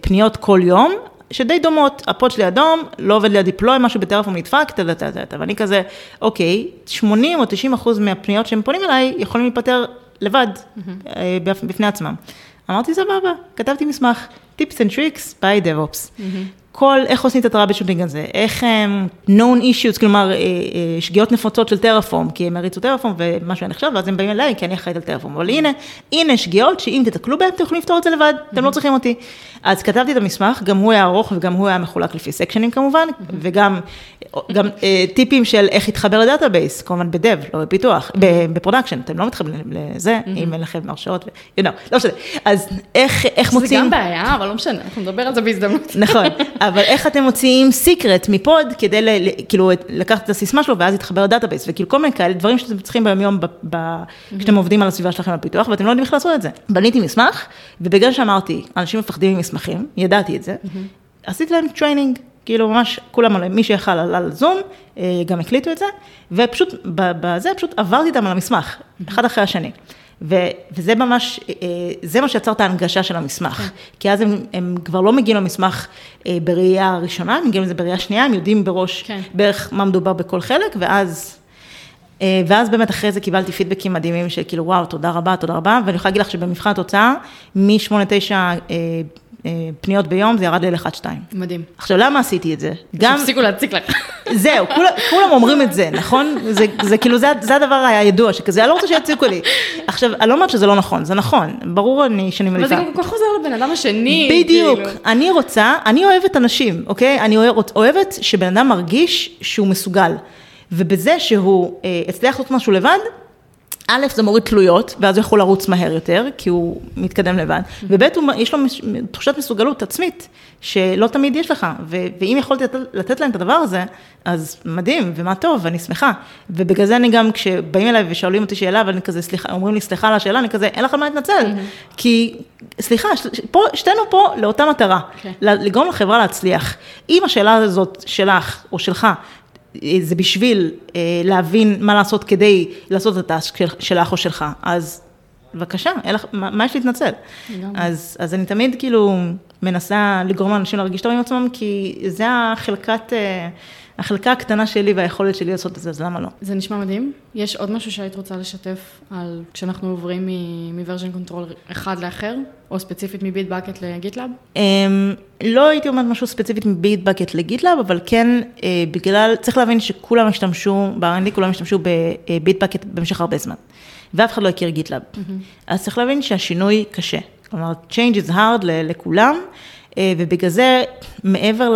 פניות כל יום, שדי דומות, ה pod שלי אדום, לא עובד לי ה deploy, משהו בטלפון נדפק, טה טה טה טה, ואני כזה, אוקיי, 80 או 90 אחוז מהפניות שהם פונים אליי, יכולים להיפטר לבד, mm-hmm. בפני עצמם. אמרתי, סבבה, כתבתי מסמך, Tips and Tricks by DevOps. Mm-hmm. כל, איך עושים את ה troubleshooting הזה, איך הם known issues, כלומר, אה, אה, שגיאות נפוצות של Terraform, כי הם הריצו Terraform ומשהו היה נחשב, ואז הם באים אליי, כי אני אחראית על Terraform, אבל הנה, הנה שגיאות שאם תתקלו בהן, אתם יכולים לפתור את זה לבד, אתם לא צריכים אותי. אז כתבתי את המסמך, גם הוא היה ארוך וגם הוא היה מחולק לפי sections כמובן, וגם גם, אה, טיפים של איך להתחבר ל database, כמובן ב dev, לא בפיתוח, ב production, אתם לא מתחברים לזה, אם אין לכם הרשאות, you know, לא משנה. אז איך, איך מוצאים... זה גם בעיה, אבל לא משנה, אנחנו נדבר על זה בהזדמנות. נכון, אבל איך אתם מוציאים secret מ pod, כדי ל, כאילו לקחת את הסיסמה שלו ואז להתחבר ל database, וכאילו כל מיני כאלה דברים שאתם צריכים ביום יום, כשאתם עובדים על הסביבה שלכם בפיתוח, ואתם לא יודעים איך לעשות את זה. בניתי מסמך, ובגלל שאמרתי, אנשים מפחדים ממסמכים, ידעתי את זה, עשיתי להם training. כאילו ממש כולם, מי שיכל עלה ל Zoom, גם הקליטו את זה, ופשוט בזה, פשוט עברתי איתם על המסמך, אחד אחרי השני. ו, וזה ממש, אה, זה מה שיצר את ההנגשה של המסמך. כן. כי אז הם, הם כבר לא מגיעים למסמך אה, בראייה ראשונה, הם מגיעים לזה בראייה שנייה, הם יודעים בראש כן. בערך מה מדובר בכל חלק, ואז... אה, ואז באמת אחרי זה קיבלתי פידבקים מדהימים של כאילו וואו, תודה רבה, תודה רבה, ואני יכולה להגיד לך שבמבחן התוצאה, מ-8-9 אה, פניות ביום, זה ירד ל-1-2. מדהים. עכשיו, למה עשיתי את זה? גם... שהפסיקו להציק לך. זהו, כולם, כולם אומרים את זה, נכון? זה, זה כאילו, זה, זה הדבר הידוע, שכזה, אני לא רוצה שיציקו לי. עכשיו, אני לא אומרת שזה לא נכון, זה נכון, ברור אני שאני מליצה. אבל זה כל כך חוזר לבן אדם השני. בדיוק, כאילו. אני רוצה, אני אוהבת אנשים, אוקיי? אני אוהבת שבן אדם מרגיש שהוא מסוגל. ובזה שהוא אה, הצליח לעשות משהו לבד, א', זה מוריד תלויות, ואז הוא יכול לרוץ מהר יותר, כי הוא מתקדם לבד, וב', יש לו תחושת מסוגלות עצמית, שלא תמיד יש לך, ו- ואם יכולתי לתת, לתת להם את הדבר הזה, אז מדהים, ומה טוב, ואני שמחה. ובגלל זה אני גם, כשבאים אליי ושואלים אותי שאלה, ואני כזה, סליחה, אומרים לי, סליחה על השאלה, אני כזה, אין לך מה להתנצל, כי, סליחה, פה, שתינו פה לאותה מטרה, okay. כן. לגרום לחברה להצליח. אם השאלה הזאת שלך, או שלך, זה בשביל אה, להבין מה לעשות כדי לעשות את הטאסק של, שלך או שלך, אז בבקשה, לך, מה, מה יש להתנצל? אז, אז אני תמיד כאילו מנסה לגרום לאנשים להרגיש טוב עם עצמם, כי זה החלקת... אה, החלקה הקטנה שלי והיכולת שלי לעשות את זה, אז למה לא? זה נשמע מדהים. יש עוד משהו שהיית רוצה לשתף על כשאנחנו עוברים מ-version control אחד לאחר, או ספציפית מ Bitbucket ל GitLab? Um, לא הייתי אומרת משהו ספציפית מ Bitbucket ל GitLab, אבל כן, uh, בגלל, צריך להבין שכולם השתמשו, ב-R&D כולם השתמשו ב Bitbucket במשך הרבה זמן, ואף אחד לא הכיר GitLab. Mm-hmm. אז צריך להבין שהשינוי קשה. כלומר, change is hard לכולם, uh, ובגלל זה, מעבר.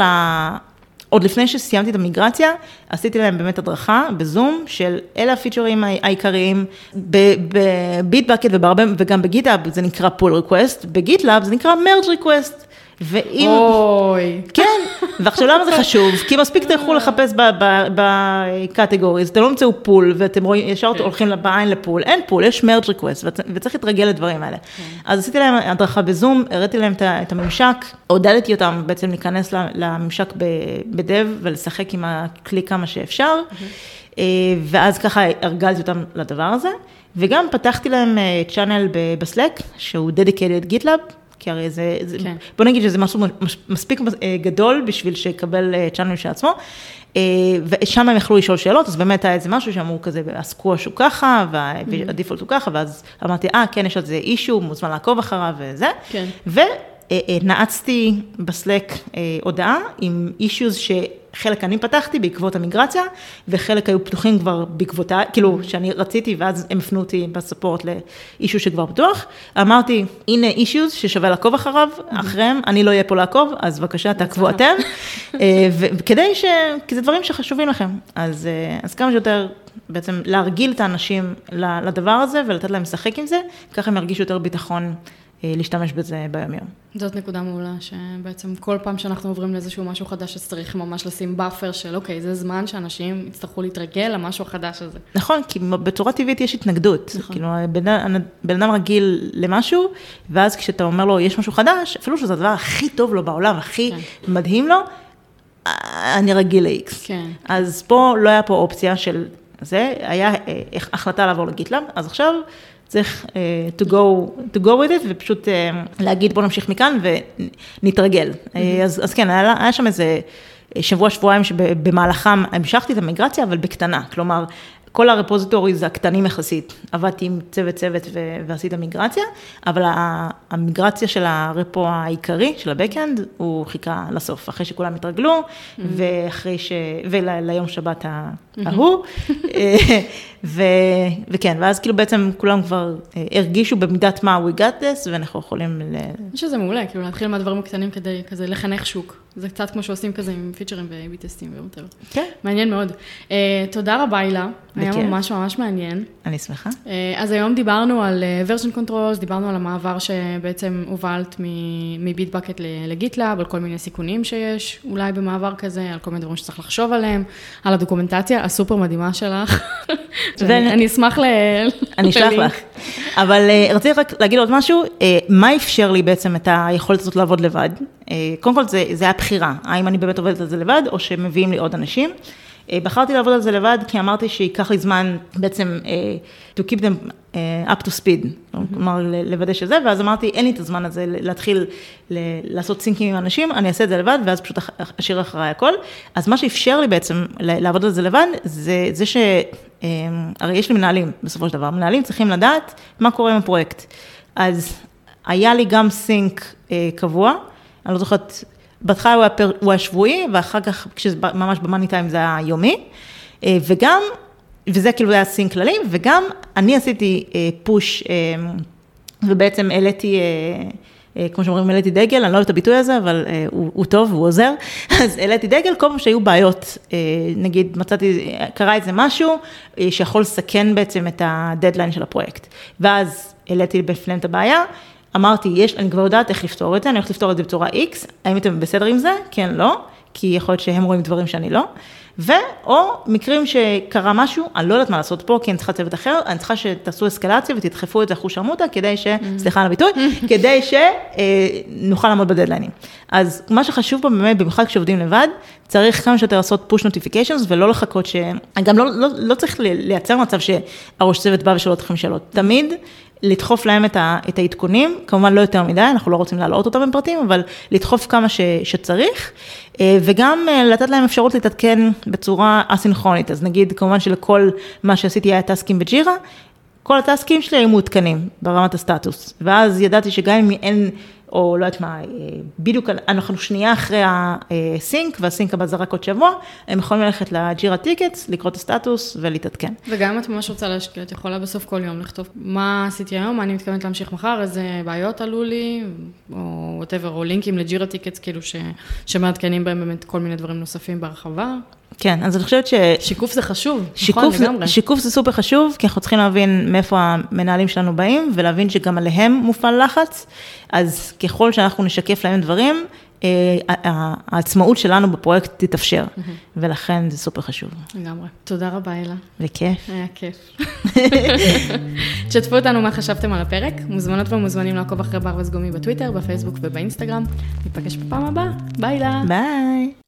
עוד לפני שסיימתי את המיגרציה, עשיתי להם באמת הדרכה בזום של אלה הפיצ'רים העיקריים, ב Bitbucket וגם ב GitHub זה נקרא pull request, ב GitLab זה נקרא merge request. ואם... אוי. כן, ועכשיו למה זה חשוב? כי מספיק תלכו לחפש ב categories, אתם לא תמצאו pull, ואתם רואים, ישר כן. הולכים בעין ל pull, אין pull, יש merge request, וצריך להתרגל לדברים האלה. כן. אז עשיתי להם הדרכה בזום, הראיתי להם את הממשק, עודדתי אותם בעצם להיכנס לממשק בדב ולשחק עם הכלי כמה שאפשר, אה, ואז ככה הרגלתי אותם לדבר הזה. וגם פתחתי להם צ'אנל אה, בסלק, שהוא dedicated GitLab, כי הרי זה, זה כן. בוא נגיד שזה משהו מספיק אה, גדול בשביל שיקבל צ'אנל של עצמו. אה, ושם הם יכלו לשאול שאלות, אז באמת היה איזה משהו שאמרו כזה, הסקווש הוא ככה, והדיפולט הוא ככה, ואז אמרתי, אה, כן, יש על זה אישו, מוזמן לעקוב אחריו וזה. כן. ונעצתי בסלק הודעה עם אישוז ש... חלק אני פתחתי בעקבות המיגרציה, וחלק היו פתוחים כבר בעקבותה, כאילו, שאני רציתי, ואז הם הפנו אותי בספורט לאישו שכבר פתוח. אמרתי, הנה אישוז ששווה לעקוב אחריו, אחריהם, אני לא אהיה פה לעקוב, אז בבקשה, תעקבו אתם. אה, וכדי ש... כי זה דברים שחשובים לכם. אז, אה, אז כמה שיותר בעצם להרגיל את האנשים לדבר הזה ולתת להם לשחק עם זה, ככה הם ירגישו יותר ביטחון להשתמש בזה ביום יום. זאת נקודה מעולה, שבעצם כל פעם שאנחנו עוברים לאיזשהו משהו חדש, אז צריך ממש לשים buffer של אוקיי, זה זמן שאנשים יצטרכו להתרגל למשהו החדש הזה. נכון, כי בצורה טבעית יש התנגדות. נכון. כאילו, בן אדם רגיל למשהו, ואז כשאתה אומר לו, יש משהו חדש, אפילו שזה הדבר הכי טוב לו בעולם, הכי כן. מדהים לו, אני רגיל ל-X. כן. אז פה לא היה פה אופציה של זה, היה אה, החלטה לעבור לגיטלאב, אז עכשיו... צריך uh, to, go, to go with it ופשוט uh, להגיד בוא נמשיך מכאן ונתרגל. Mm-hmm. Uh, אז, אז כן, היה, היה שם איזה שבוע, שבועיים שבמהלכם המשכתי את המיגרציה, אבל בקטנה. כלומר, כל הרפוזיטוריז הקטנים יחסית, עבדתי עם צוות צוות ועשית מיגרציה, אבל המיגרציה של הרפו העיקרי, של הבקאנד, הוא חיכה לסוף, אחרי שכולם התרגלו, mm-hmm. ואחרי ש... וליום שבת ההוא, [LAUGHS] ו... וכן, ואז כאילו בעצם כולם כבר אה, הרגישו במידת מה we got this, ואנחנו יכולים ל... אני חושבת שזה מעולה, כאילו להתחיל מהדברים הקטנים כדי כזה לחנך שוק. זה קצת כמו שעושים כזה עם פיצ'רים ו-AB טסטים ויותר. כן. מעניין מאוד. Uh, תודה רבה, הילה. היה ממש ממש מעניין. אני שמחה. Uh, אז היום דיברנו על uh, version controls, דיברנו על המעבר שבעצם הובלת מביטבקט לגיטלאב, על כל מיני סיכונים שיש אולי במעבר כזה, על כל מיני דברים שצריך לחשוב עליהם, על הדוקומנטציה הסופר מדהימה שלך. [LAUGHS] אני אשמח ל... אני אשלח לך. אבל רציתי רק להגיד עוד משהו, מה אפשר לי בעצם את היכולת הזאת לעבוד לבד? קודם כל זה, זה היה בחירה, האם אני באמת עובדת על זה לבד, או שמביאים לי עוד אנשים. אה, בחרתי לעבוד על זה לבד, כי אמרתי שייקח לי זמן בעצם אה, to keep them אה, up to speed, mm-hmm. כלומר לוודא שזה, ואז אמרתי, אין לי את הזמן הזה להתחיל לעשות סינקים עם אנשים, אני אעשה את זה לבד, ואז פשוט אשאיר אחריי הכל. אז מה שאפשר לי בעצם לעבוד על זה לבד, זה זה ש... הרי יש לי מנהלים בסופו של דבר, מנהלים צריכים לדעת מה קורה עם הפרויקט. אז היה לי גם סינק קבוע, אני לא זוכרת בהתחלה הוא, הוא היה שבועי, ואחר כך, כשממש במאני טיים זה היה יומי, אה, וגם, וזה כאילו היה סין כללי, וגם אני עשיתי פוש, אה, אה, ובעצם העליתי, כמו שאומרים, העליתי דגל, אני לא אוהבת את הביטוי הזה, אבל הוא, הוא טוב, הוא עוזר, [LAUGHS] אז העליתי דגל כל פעם שהיו בעיות, נגיד מצאתי, קרה איזה משהו, שיכול לסכן בעצם את הדדליין של הפרויקט, ואז העליתי בפניהם את הבעיה, אמרתי, יש, אני כבר יודעת איך לפתור את זה, אני הולכת לפתור את זה בצורה X, האם אתם בסדר עם זה? כן, לא, כי יכול להיות שהם רואים דברים שאני לא. ואו מקרים שקרה משהו, אני לא יודעת מה לעשות פה, כי אני צריכה צוות אחר, אני צריכה שתעשו אסקלציה ותדחפו את זה אחוש עמותה, כדי ש... Mm. סליחה על הביטוי, [LAUGHS] כדי שנוכל אה, לעמוד בדדליינים. אז מה שחשוב פה באמת, במיוחד כשעובדים לבד, צריך כמה שיותר לעשות פוש נוטיפיקיישנס ולא לחכות ש... גם לא, לא, לא צריך לייצר מצב שהראש צוות בא ושואל אתכם שאלות. תמיד לדחוף להם את, ה, את העדכונים, כמובן לא יותר מדי, אנחנו לא רוצים להעלות אותם בפרטים, אבל לדחוף כמה ש, שצריך, אה, וגם אה, לתת להם אפשרות להתעדכן בצורה אסינכרונית, אז נגיד כמובן שלכל מה שעשיתי היה טסקים בג'ירה, כל הטסקים שלי היו מעודכנים ברמת הסטטוס, ואז ידעתי שגם אם אין או לא יודעת מה, אה, בדיוק אנחנו שנייה אחרי ה sync, וה sync הבא זה רק עוד שבוע, הם יכולים ללכת ל Jira tickets, לקרוא את הסטטוס ולהתעדכן. וגם אם את ממש רוצה להשקיע, את יכולה בסוף כל יום לכתוב מה עשיתי היום, מה אני מתכוונת להמשיך מחר, איזה בעיות עלו לי, או whatever, או לינקים ל Jira tickets, כאילו ש, שמעדכנים בהם באמת כל מיני דברים נוספים בהרחבה. כן, אז אני חושבת ש... שיקוף זה חשוב, שיקוף נכון, לגמרי. שיקוף זה סופר חשוב, כי אנחנו צריכים להבין מאיפה המנהלים שלנו באים, ולהבין שגם עליהם מופעל לחץ, אז ככל שאנחנו נשקף להם דברים, אה, העצמאות שלנו בפרויקט תתאפשר, ולכן זה סופר חשוב. לגמרי. תודה רבה, הילה. בכיף. היה כיף. תשתפו אותנו מה חשבתם על הפרק, מוזמנות ומוזמנים לעקוב אחרי ברווז גומי בטוויטר, בפייסבוק ובאינסטגרם. ניפגש בפעם הבאה, ביי לה. ביי.